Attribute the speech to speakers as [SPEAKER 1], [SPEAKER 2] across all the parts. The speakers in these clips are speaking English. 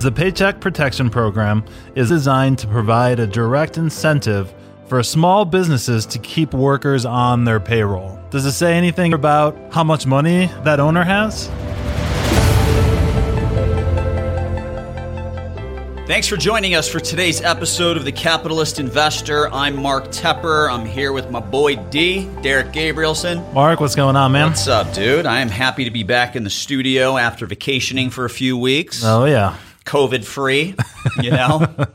[SPEAKER 1] The Paycheck Protection Program is designed to provide a direct incentive for small businesses to keep workers on their payroll. Does it say anything about how much money that owner has?
[SPEAKER 2] Thanks for joining us for today's episode of The Capitalist Investor. I'm Mark Tepper. I'm here with my boy D, Derek Gabrielsen.
[SPEAKER 1] Mark, what's going on, man?
[SPEAKER 2] What's up, dude? I am happy to be back in the studio after vacationing for a few weeks.
[SPEAKER 1] Oh, yeah.
[SPEAKER 2] COVID free, you know?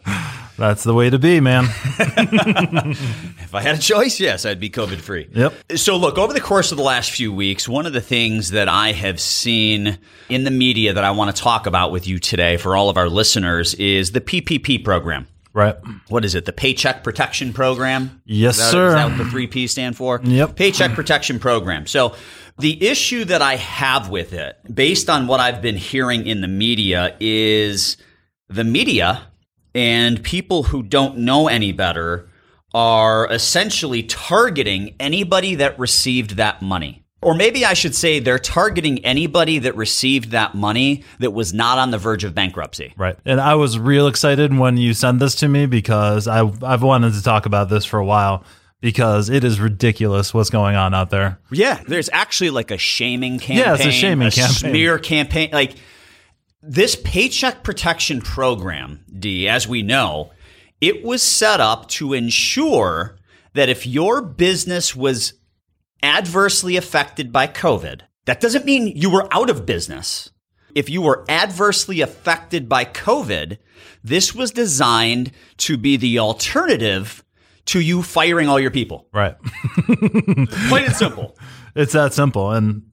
[SPEAKER 1] That's the way to be, man.
[SPEAKER 2] if I had a choice, yes, I'd be COVID free.
[SPEAKER 1] Yep.
[SPEAKER 2] So, look, over the course of the last few weeks, one of the things that I have seen in the media that I want to talk about with you today for all of our listeners is the PPP program.
[SPEAKER 1] Right.
[SPEAKER 2] What is it? The Paycheck Protection Program?
[SPEAKER 1] Yes,
[SPEAKER 2] is that,
[SPEAKER 1] sir.
[SPEAKER 2] Is that what the three P stand for?
[SPEAKER 1] Yep.
[SPEAKER 2] Paycheck Protection Program. So, the issue that I have with it, based on what I've been hearing in the media, is the media and people who don't know any better are essentially targeting anybody that received that money. Or maybe I should say they're targeting anybody that received that money that was not on the verge of bankruptcy.
[SPEAKER 1] Right. And I was real excited when you sent this to me because I, I've wanted to talk about this for a while because it is ridiculous what's going on out there.
[SPEAKER 2] Yeah, there's actually like a shaming campaign.
[SPEAKER 1] Yeah, it's a shaming
[SPEAKER 2] a
[SPEAKER 1] campaign.
[SPEAKER 2] smear campaign. Like this paycheck protection program, D, as we know, it was set up to ensure that if your business was adversely affected by COVID, that doesn't mean you were out of business. If you were adversely affected by COVID, this was designed to be the alternative to you firing all your people.
[SPEAKER 1] Right.
[SPEAKER 2] Plain and simple.
[SPEAKER 1] It's that simple. And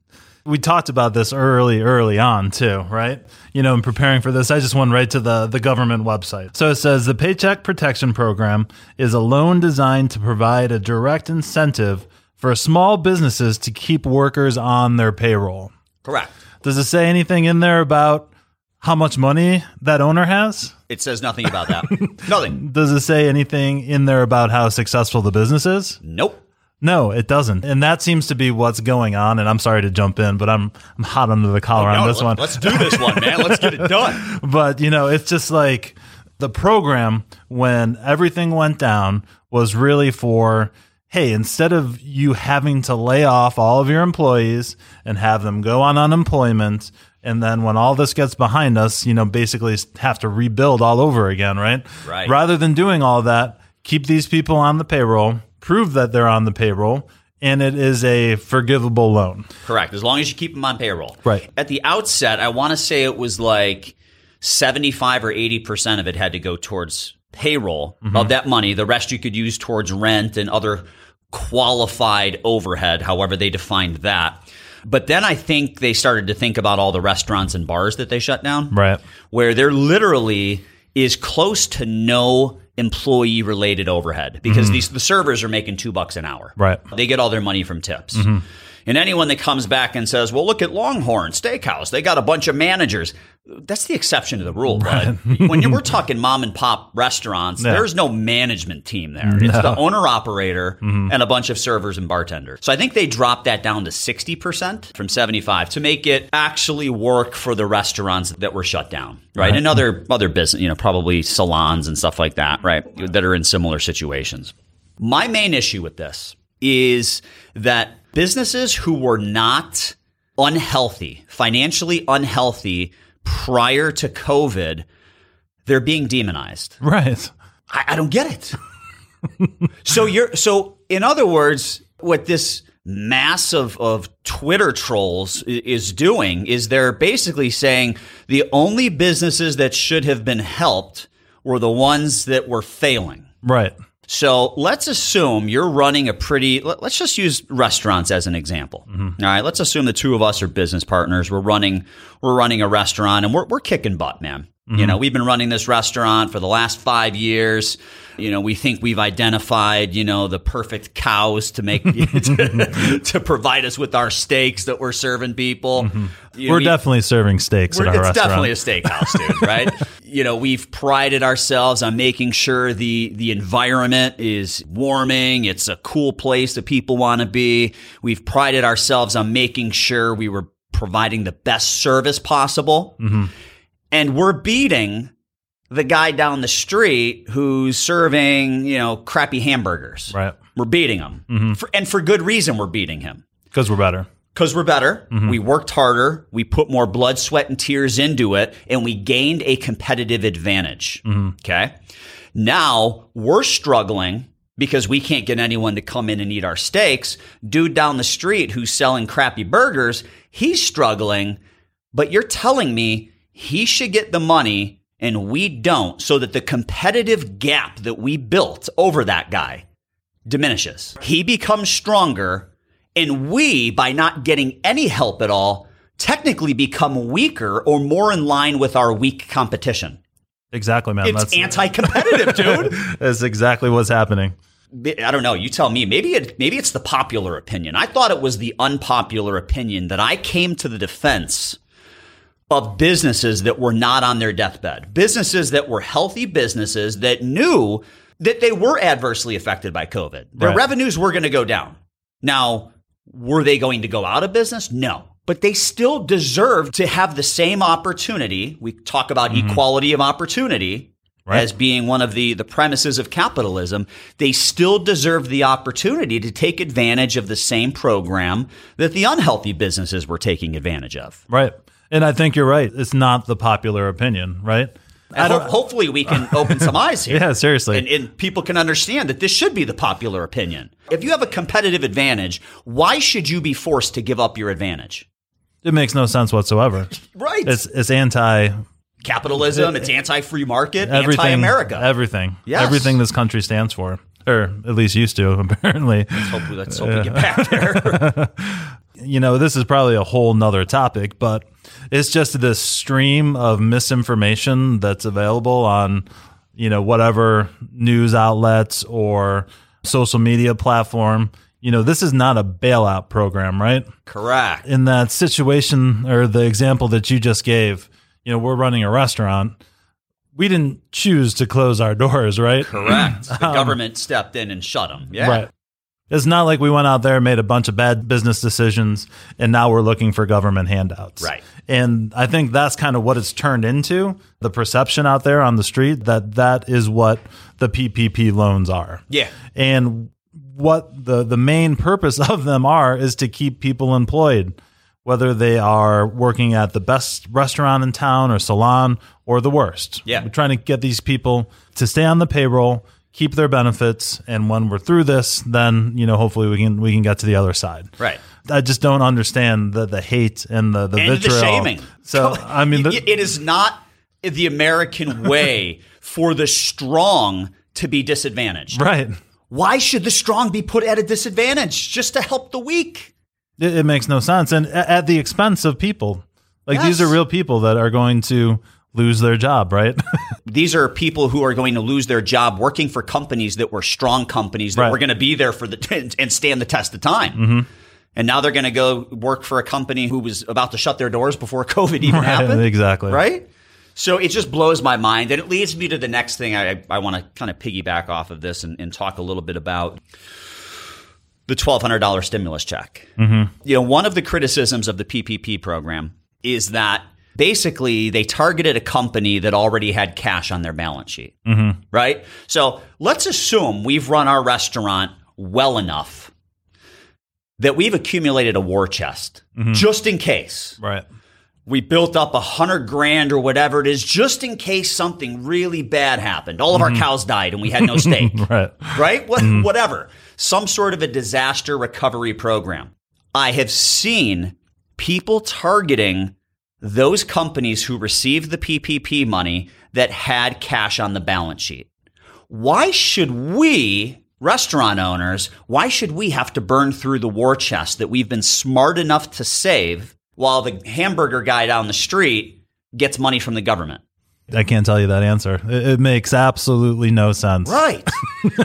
[SPEAKER 1] we talked about this early, early on too, right? You know, in preparing for this, I just went right to the, the government website. So it says the Paycheck Protection Program is a loan designed to provide a direct incentive for small businesses to keep workers on their payroll.
[SPEAKER 2] Correct.
[SPEAKER 1] Does it say anything in there about how much money that owner has?
[SPEAKER 2] It says nothing about that. nothing.
[SPEAKER 1] Does it say anything in there about how successful the business is?
[SPEAKER 2] Nope.
[SPEAKER 1] No, it doesn't. And that seems to be what's going on. And I'm sorry to jump in, but I'm I'm hot under the collar oh, on
[SPEAKER 2] No,
[SPEAKER 1] this
[SPEAKER 2] let-
[SPEAKER 1] one.
[SPEAKER 2] Let's do this one, man. Let's get it done.
[SPEAKER 1] But you know, it's just like the program when everything went down was really for hey, instead of you having to lay off all of your employees and have them go on unemployment and then when all this gets behind us, you know, basically have to rebuild all over again, right?
[SPEAKER 2] Right.
[SPEAKER 1] Rather than doing all that, keep these people on the payroll, prove that they're on the payroll, and it is a forgivable loan.
[SPEAKER 2] Correct. As long as you keep them on payroll.
[SPEAKER 1] Right.
[SPEAKER 2] At the outset, I want to say it was like 75 or 80% of it had to go towards payroll mm-hmm. of that money. The rest you could use towards rent and other qualified overhead, however they defined that. But then I think they started to think about all the restaurants and bars that they shut down.
[SPEAKER 1] Right.
[SPEAKER 2] where there literally is close to no employee related overhead because mm-hmm. these the servers are making two bucks an hour.
[SPEAKER 1] Right.
[SPEAKER 2] They get all their money from tips. Mm-hmm. And anyone that comes back and says, "Well, look at Longhorn Steakhouse. They got a bunch of managers." That's the exception to the rule, bud. when you, we're talking mom and pop restaurants, there's no management team there. It's the owner operator mm-hmm. and a bunch of servers and bartenders. So I think they dropped that down to 60% from 75 to make it actually work for the restaurants that were shut down, right? And other other business, you know, probably salons and stuff like that, right? That are in similar situations. My main issue with this is that businesses who were not unhealthy, financially unhealthy prior to COVID, they're being demonized.
[SPEAKER 1] Right.
[SPEAKER 2] I, I don't get it. so you're so in other words, what this mass of, of Twitter trolls is doing is they're basically saying the only businesses that should have been helped were the ones that were failing.
[SPEAKER 1] Right.
[SPEAKER 2] So let's assume you're running a pretty, let- let's just use restaurants as an example. Mm-hmm. All right. Let's assume the two of us are business partners. We're running, we're running a restaurant and we're, we're kicking butt, man. You mm-hmm. know, we've been running this restaurant for the last five years. You know, we think we've identified, you know, the perfect cows to make, to, to provide us with our steaks that we're serving people. Mm-hmm. You know,
[SPEAKER 1] We're
[SPEAKER 2] we-
[SPEAKER 1] definitely serving steaks at our
[SPEAKER 2] it's
[SPEAKER 1] restaurant.
[SPEAKER 2] It's definitely a steakhouse, dude. Right? you know, we've prided ourselves on making sure the the environment is warming. It's a cool place that people want to be. We've prided ourselves on making sure we were providing the best service possible. Mm-hmm. and we're beating the guy down the street who's serving, you know, crappy hamburgers.
[SPEAKER 1] Right.
[SPEAKER 2] We're beating him. Mm-hmm. For, and for good reason, we're beating him.
[SPEAKER 1] Because we're better.
[SPEAKER 2] Because we're better. Mm-hmm. We worked harder. We put more blood, sweat, and tears into it, and we gained a competitive advantage. Mm-hmm. Okay. Now we're struggling because we can't get anyone to come in and eat our steaks. Dude down the street who's selling crappy burgers, he's struggling, but you're telling me he should get the money and we don't, so that the competitive gap that we built over that guy diminishes. He becomes stronger, and we, by not getting any help at all, technically become weaker or more in line with our weak competition.
[SPEAKER 1] Exactly, man.
[SPEAKER 2] It's anti-competitive, dude.
[SPEAKER 1] That's exactly what's happening.
[SPEAKER 2] I don't know. You tell me. Maybe it, maybe it's the popular opinion. I thought it was the unpopular opinion that I came to the defense of businesses that were not on their deathbed, businesses that were healthy businesses that knew that they were adversely affected by COVID. Their
[SPEAKER 1] Right.
[SPEAKER 2] revenues were going to go down. Now, were they going to go out of business? No. But they still deserve to have the same opportunity. We talk about mm-hmm. equality of opportunity
[SPEAKER 1] Right.
[SPEAKER 2] as being one of the, the premises of capitalism. They still deserve the opportunity to take advantage of the same program that the unhealthy businesses were taking advantage of.
[SPEAKER 1] Right. And I think you're right. It's not the popular opinion, right? I
[SPEAKER 2] ho-
[SPEAKER 1] don't,
[SPEAKER 2] hopefully, we can open some eyes here.
[SPEAKER 1] yeah, seriously.
[SPEAKER 2] And, and people can understand that this should be the popular opinion. If you have a competitive advantage, why should you be forced to give up your advantage?
[SPEAKER 1] it makes no sense whatsoever.
[SPEAKER 2] Right.
[SPEAKER 1] It's it's anti
[SPEAKER 2] Capitalism, it's anti free market, anti America.
[SPEAKER 1] Everything.
[SPEAKER 2] Yes.
[SPEAKER 1] Everything this country stands for. Or at least used to, apparently.
[SPEAKER 2] Hopefully, let's hope we get back there.
[SPEAKER 1] you know, this is probably a whole nother topic, but it's just this stream of misinformation that's available on, you know, whatever news outlets or social media platform. You know, this is not a bailout program, right?
[SPEAKER 2] Correct.
[SPEAKER 1] In that situation or the example that you just gave, you know, we're running a restaurant. We didn't choose to close our doors, right?
[SPEAKER 2] Correct. The um, government stepped in and shut them. Yeah.
[SPEAKER 1] Right. It's not like we went out there and made a bunch of bad business decisions and now we're looking for government handouts.
[SPEAKER 2] Right.
[SPEAKER 1] And I think that's kind of what it's turned into the perception out there on the street that that is what the PPP loans are.
[SPEAKER 2] Yeah.
[SPEAKER 1] And what the, the main purpose of them are is to keep people employed, whether they are working at the best restaurant in town or salon or the worst.
[SPEAKER 2] Yeah.
[SPEAKER 1] We're trying to get these people to stay on the payroll, keep their benefits, and when we're through this, then, you know, hopefully we can we can get to the other side.
[SPEAKER 2] Right.
[SPEAKER 1] I just don't understand the the hate and the the
[SPEAKER 2] And the shaming.
[SPEAKER 1] So I mean, the,
[SPEAKER 2] it is not the American way for the strong to be disadvantaged.
[SPEAKER 1] right.
[SPEAKER 2] Why should the strong be put at a disadvantage just to help the weak?
[SPEAKER 1] It, it makes no sense, and at the expense of people. Like these are real people that are going to lose their job, right?
[SPEAKER 2] These are people who are going to lose their job working for companies that were strong companies that
[SPEAKER 1] Right.
[SPEAKER 2] were going to be there for the and stand the test of time. Mm-hmm. And now they're going to go work for a company who was about to shut their doors before COVID even happened.
[SPEAKER 1] exactly.
[SPEAKER 2] right? So it just blows my mind. And it leads me to the next thing I, I want to kind of piggyback off of this and, and talk a little bit about the $1,200 stimulus check. Mm-hmm. You know, one of the criticisms of the PPP program is that basically they targeted a company that already had cash on their balance sheet, mm-hmm. right? So let's assume we've run our restaurant well enough that we've accumulated a war chest mm-hmm. just in case
[SPEAKER 1] Right.
[SPEAKER 2] we built up a hundred grand or whatever it is just in case something really bad happened. All of our mm-hmm. cows died and we had no steak,
[SPEAKER 1] Right.
[SPEAKER 2] right? What, Whatever. Some sort of a disaster recovery program. I have seen people targeting those companies who received the PPP money that had cash on the balance sheet. Why should we, restaurant owners, why should we have to burn through the war chest that we've been smart enough to save while the hamburger guy down the street gets money from the government?
[SPEAKER 1] I can't tell you that answer. It, it makes absolutely no sense.
[SPEAKER 2] Right.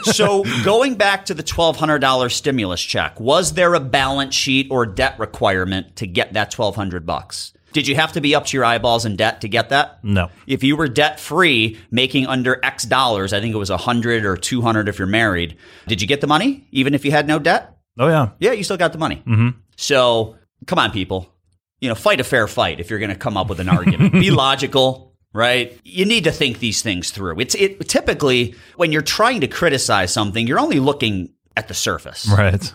[SPEAKER 2] so going back to the $1,200 stimulus check, was there a balance sheet or debt requirement to get that 1200 bucks? Did you have to be up to your eyeballs in debt to get that?
[SPEAKER 1] No.
[SPEAKER 2] If you were debt free, making under X dollars, I think it was 100 or 200 if you're married, did you get the money even if you had no debt?
[SPEAKER 1] Oh yeah.
[SPEAKER 2] Yeah, you still got the money. Mm-hmm. So come on, people. You know, fight a fair fight if you're going to come up with an argument. Be logical. right? You need to think these things through. It's it typically when you're trying to criticize something, you're only looking at the surface.
[SPEAKER 1] Right.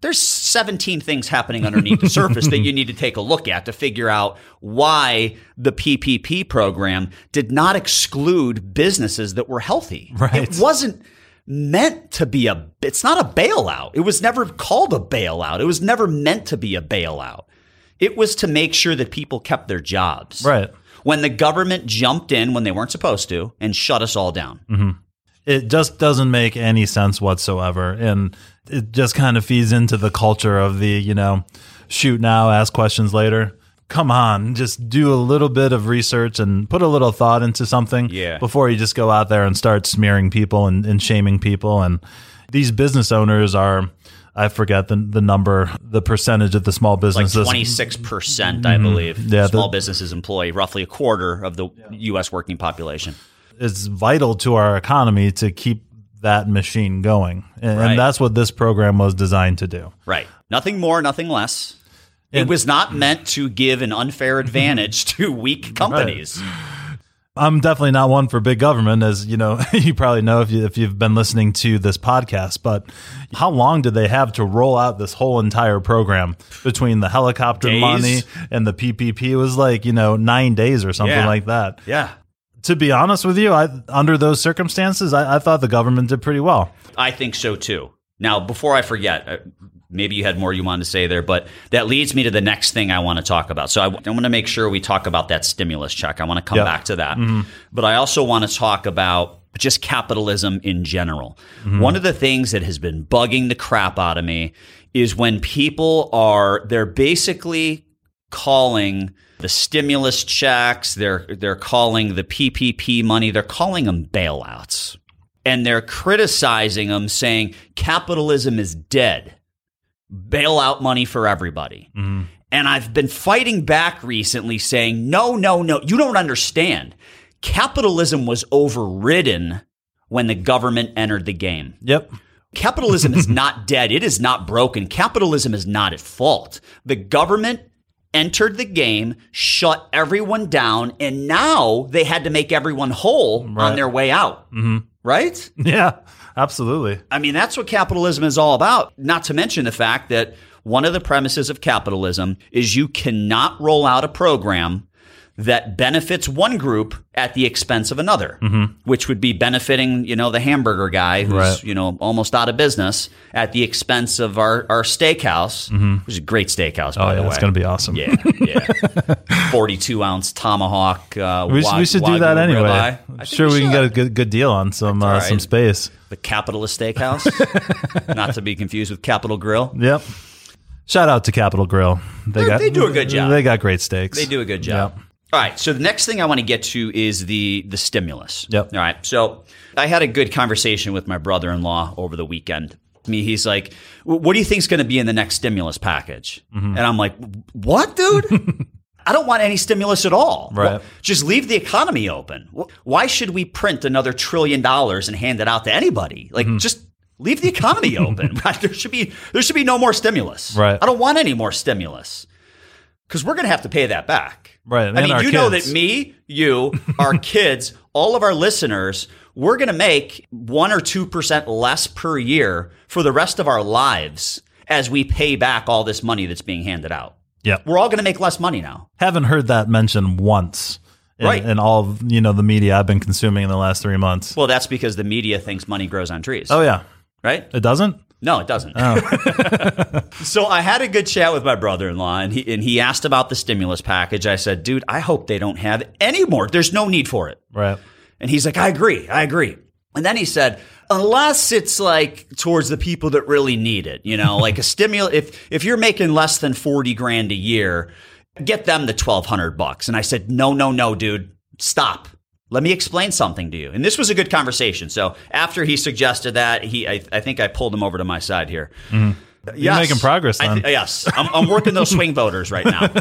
[SPEAKER 2] There's 17 things happening underneath the surface that you need to take a look at to figure out why the PPP program did not exclude businesses that were healthy.
[SPEAKER 1] Right.
[SPEAKER 2] It wasn't meant to be a it's not a bailout. It was never called a bailout. It was never meant to be a bailout. It was to make sure that people kept their jobs.
[SPEAKER 1] Right.
[SPEAKER 2] When the government jumped in when they weren't supposed to and shut us all down. Mm-hmm.
[SPEAKER 1] It just doesn't make any sense whatsoever. And it just kind of feeds into the culture of the, you know, shoot now, ask questions later. Come on, just do a little bit of research and put a little thought into something
[SPEAKER 2] Yeah.
[SPEAKER 1] before you just go out there and start smearing people and, and shaming people. And these business owners are, I forget the, the number, the percentage of the small
[SPEAKER 2] Like
[SPEAKER 1] businesses.
[SPEAKER 2] 26%, I believe.
[SPEAKER 1] Mm-hmm. Yeah, the-
[SPEAKER 2] Small businesses employ roughly a quarter of the U.S. working population.
[SPEAKER 1] It's vital to our economy to keep that machine going. And,
[SPEAKER 2] Right.
[SPEAKER 1] and that's what this program was designed to do.
[SPEAKER 2] Right. Nothing more, nothing less. It was not meant to give an unfair advantage to weak companies.
[SPEAKER 1] I'm definitely not one for big government, as you know, you probably know if you if you've been listening to this podcast. But how long did they have to roll out this whole entire program between the helicopter
[SPEAKER 2] Days?
[SPEAKER 1] money and the PPP? It was like you know nine days or something
[SPEAKER 2] Yeah.
[SPEAKER 1] like that.
[SPEAKER 2] Yeah.
[SPEAKER 1] To be honest with you, I under those circumstances, I, I thought the government did pretty well.
[SPEAKER 2] I think so too. Now, before I forget, uh, maybe you had more you wanted to say there, but that leads me to the next thing I want to talk about. So I, I want to make sure we talk about that stimulus check. I want to come
[SPEAKER 1] Yep.
[SPEAKER 2] back to that. But I also want to talk about just capitalism in general. One of the things that has been bugging the crap out of me is when people are, they're basically calling the stimulus checks, they're they're calling the PPP money, they're calling them bailouts. And they're criticizing them saying capitalism is dead. Bailout money for everybody. Mm-hmm. And I've been fighting back recently saying, "No, no, no, you don't understand. Capitalism was overridden when the government entered the game."
[SPEAKER 1] Yep.
[SPEAKER 2] Capitalism is not dead. It is not broken. Capitalism is not at fault. The government entered the game, shut everyone down, and now they had to make everyone whole on their way out. Mm-hmm. Right?
[SPEAKER 1] Yeah. Absolutely.
[SPEAKER 2] I mean, that's what capitalism is all about. Not to mention the fact that one of the premises of capitalism is you cannot roll out a program that benefits one group at the expense of another, which would be benefiting, you know, the hamburger guy who's,
[SPEAKER 1] Right.
[SPEAKER 2] you know, almost out of business at the expense of our, our steakhouse, which is a great steakhouse, by
[SPEAKER 1] Oh
[SPEAKER 2] the way.
[SPEAKER 1] it's going to be awesome.
[SPEAKER 2] yeah, yeah. 42 ounce tomahawk. Uh,
[SPEAKER 1] We,
[SPEAKER 2] wa-
[SPEAKER 1] we should do that anyway. I'm sure we, can get a good good deal on some uh,
[SPEAKER 2] right.
[SPEAKER 1] some space.
[SPEAKER 2] The Capitalist Steakhouse, not to be confused with Capital Grille.
[SPEAKER 1] Yep. Shout out to Capital Grille. They
[SPEAKER 2] They're- they do a good job.
[SPEAKER 1] They got great steaks.
[SPEAKER 2] They do a good job.
[SPEAKER 1] Yep.
[SPEAKER 2] All right, so the next thing I want to get to is the the stimulus.
[SPEAKER 1] Yep.
[SPEAKER 2] All right, so I had a good conversation with my brother-in-law over the weekend. Me, he's like, "What do you think's going to be in the next stimulus package?"
[SPEAKER 1] Mm-hmm.
[SPEAKER 2] And I'm like, "What, dude?" I don't want any stimulus at all.
[SPEAKER 1] Right.
[SPEAKER 2] Well, Just leave the economy open. Why should we print another trillion dollars and hand it out to anybody? Like,
[SPEAKER 1] Mm-hmm.
[SPEAKER 2] just leave the economy open. Right? There should be there should be no more stimulus.
[SPEAKER 1] Right.
[SPEAKER 2] I don't want any more stimulus because we're going to have to pay that back.
[SPEAKER 1] Right,
[SPEAKER 2] I mean, you know that me, you, our kids, all of our listeners, we're going to make one or two percent less per year for the rest of our lives as we pay back all this money that's being handed out.
[SPEAKER 1] Yep.
[SPEAKER 2] We're all going to make less money now.
[SPEAKER 1] Haven't heard that mentioned once. In,
[SPEAKER 2] Right.
[SPEAKER 1] in all of, you know the media I've been consuming in the last three months.
[SPEAKER 2] Well, that's because the media thinks money grows on trees.
[SPEAKER 1] Oh yeah,
[SPEAKER 2] right?
[SPEAKER 1] it doesn't.
[SPEAKER 2] No, it doesn't. Oh. so I had a good chat with my brother-in-law, and he and he asked about the stimulus package. I said, "Dude, I hope they don't have any more. There's no need for it."
[SPEAKER 1] Right.
[SPEAKER 2] And he's like, "I agree. I agree." And then he said, "Unless it's like towards the people that really need it, you know, like a stimulus. If if you're making less than forty grand a year, get them the twelve hundred bucks." And I said, "No, no, no, dude, stop." Let me explain something to you. And this was a good conversation. So after he suggested that, he I, I think I pulled him over to my side here. Mm-hmm.
[SPEAKER 1] Uh, you're making progress
[SPEAKER 2] thi- yes, I'm, I'm working those swing voters right now.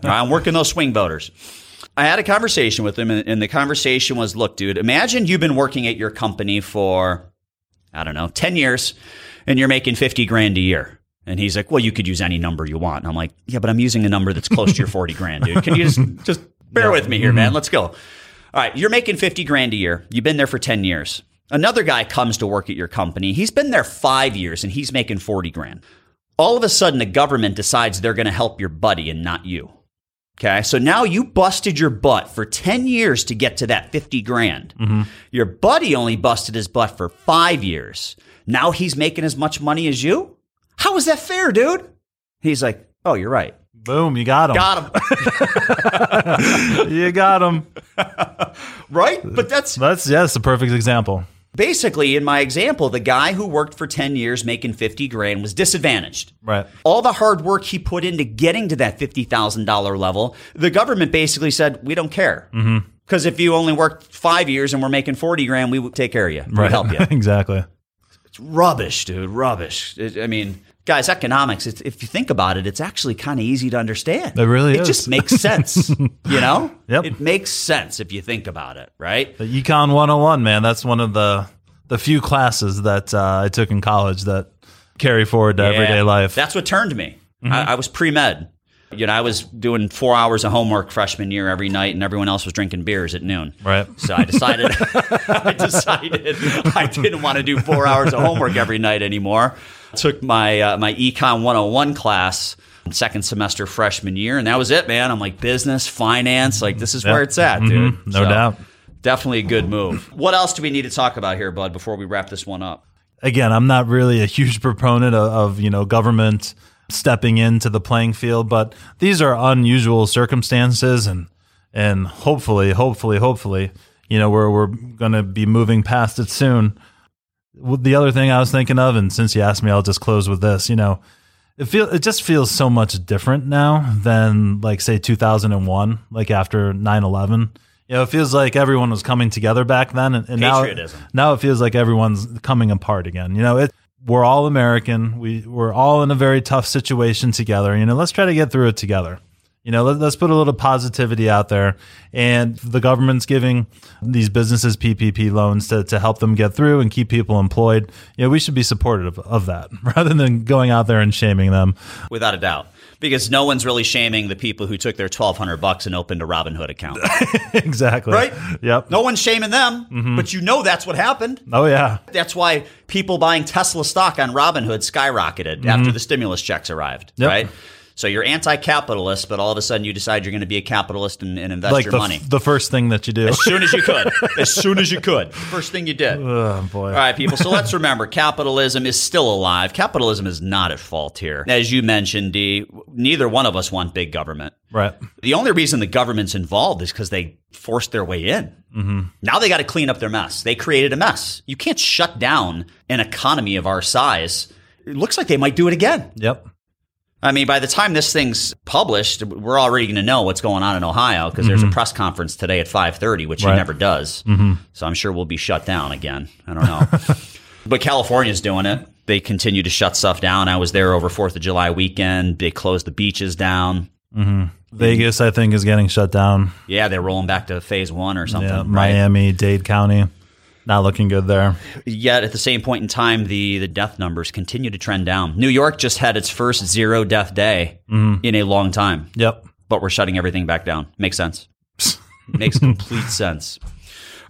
[SPEAKER 2] I'm working those swing voters. I had a conversation with him, and, and the conversation was, "Look, dude, imagine you've been working at your company for, I don't know, ten years, and you're making fifty grand a year." And he's like, "Well, you could use any number you want." And I'm like, "Yeah, but I'm using a number that's close to your forty grand, dude. Can you just just bear with me here, man? Mm-hmm. Let's go." All right, you're making 50 grand a year. You've been there for 10 years. Another guy comes to work at your company. He's been there five years and he's making 40 grand. All of a sudden, the government decides they're going to help your buddy and not you. Okay. So now you busted your butt for 10 years to get to that 50 grand. Mm-hmm. Your buddy only busted his butt for five years. Now he's making as much money as you? How is that fair, dude? He's like, oh, you're right.
[SPEAKER 1] Boom, you got him.
[SPEAKER 2] Got him.
[SPEAKER 1] you got him.
[SPEAKER 2] right? But that's
[SPEAKER 1] That's yeah, that's the perfect example.
[SPEAKER 2] basically in my example, the guy who worked for 10 years making 50 grand was disadvantaged.
[SPEAKER 1] Right.
[SPEAKER 2] All the hard work he put into getting to that $50,000 level, the government basically said, we don't care. Mm-hmm. Because if you only worked five years and we're making 40 grand, we would take care of you. We
[SPEAKER 1] Right.
[SPEAKER 2] help you.
[SPEAKER 1] exactly.
[SPEAKER 2] It's rubbish, dude. Rubbish. It- I mean, guys, economics, it's, if you think about it, it's actually kind of easy to understand.
[SPEAKER 1] It really
[SPEAKER 2] It
[SPEAKER 1] is.
[SPEAKER 2] just makes sense. you know?
[SPEAKER 1] Yep.
[SPEAKER 2] It makes sense if you think about it, right?
[SPEAKER 1] The Econ 101, man. That's one of the the few classes that uh, I took in college that carry forward to everyday life.
[SPEAKER 2] That's what turned me. I, I was pre med. You know, I was doing four hours of homework freshman year every night, and everyone else was drinking beers at noon.
[SPEAKER 1] Right.
[SPEAKER 2] So I decided, I decided I didn't want to do four hours of homework every night anymore. Took my uh, my Econ 101 class second semester freshman year, and that was it, man. I'm like business, finance, like this is where it's at, dude.
[SPEAKER 1] Mm-hmm. No doubt.
[SPEAKER 2] Definitely a good move. What else do we need to talk about here, bud, before we wrap this one up?
[SPEAKER 1] Again, I'm not really a huge proponent of, of you know government stepping into the playing field, but these are unusual circumstances, and and hopefully, hopefully, hopefully, you know we're we're going to be moving past it soon. The other thing I was thinking of, and since you asked me, I'll just close with this. You know, it feel it just feels so much different now than like say 2001, like after 9/11. You know, it feels like everyone was coming together back then, and, and now now it feels like everyone's coming apart again. You know, it we're all American. We we're all in a very tough situation together. You know, let's try to get through it together. You know, let, let's put a little positivity out there. And the government's giving these businesses PPP loans to, to help them get through and keep people employed. You know, we should be supportive of, of that rather than going out there and shaming them.
[SPEAKER 2] Without a doubt. Because no one's really shaming the people who took their twelve hundred bucks and opened a Robinhood account.
[SPEAKER 1] exactly.
[SPEAKER 2] Right?
[SPEAKER 1] Yep.
[SPEAKER 2] No one's shaming them, mm-hmm. but you know that's what happened.
[SPEAKER 1] Oh, yeah.
[SPEAKER 2] That's why people buying Tesla stock on Robinhood skyrocketed after mm-hmm. the stimulus checks arrived,
[SPEAKER 1] Yep.
[SPEAKER 2] right? So you're anti-capitalist, but all of a sudden you decide you're going to be a capitalist and, and invest
[SPEAKER 1] Like
[SPEAKER 2] your
[SPEAKER 1] the,
[SPEAKER 2] money.
[SPEAKER 1] the first thing that you do.
[SPEAKER 2] as soon as you could. As soon as you could. First thing you did.
[SPEAKER 1] Oh, boy.
[SPEAKER 2] All right, people. So let's remember capitalism is still alive. Capitalism is not at fault here. As you mentioned, D, neither one of us want big government.
[SPEAKER 1] Right.
[SPEAKER 2] The only reason the government's involved is because they forced their way in. Mm-hmm. Now they got to clean up their mess. They created a mess. You can't shut down an economy of our size. It looks like they might do it again.
[SPEAKER 1] Yep.
[SPEAKER 2] I mean, by the time this thing's published, we're already going to know what's going on in Ohio because there's a mm-hmm. press conference today at 5:30, which he never does. Mm-hmm. So I'm sure we'll be shut down again. I don't know. but California's doing it. They continue to shut stuff down. I was there over 4th of July weekend. They closed the beaches down. Mm-hmm.
[SPEAKER 1] Vegas, I think, is getting shut down.
[SPEAKER 2] Yeah, they're rolling back to phase 1 or something,
[SPEAKER 1] Yeah.
[SPEAKER 2] right?
[SPEAKER 1] Miami, Dade County, not looking good there.
[SPEAKER 2] Yet at the same point in time, the, the death numbers continue to trend down. New York just had its first zero death day in a long time.
[SPEAKER 1] Yep.
[SPEAKER 2] but we're shutting everything back down. Makes sense. Makes complete sense.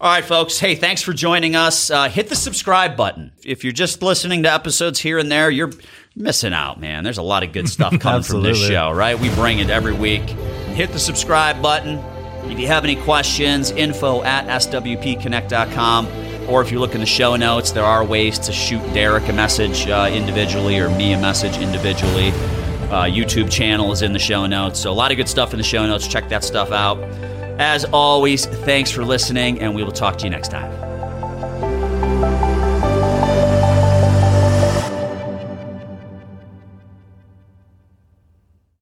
[SPEAKER 2] All right, folks. Hey, thanks for joining us. Uh, hit the subscribe button. If you're just listening to episodes here and there, you're missing out, man. There's a lot of good stuff coming from this show, right? We bring it every week. Hit the subscribe button. If you have any questions, info at swpconnect.com. Or if you look in the show notes, there are ways to shoot Derek a message uh, individually or me a message individually. Uh, YouTube channel is in the show notes. So a lot of good stuff in the show notes. Check that stuff out. As always, thanks for listening, and we will talk to you next time.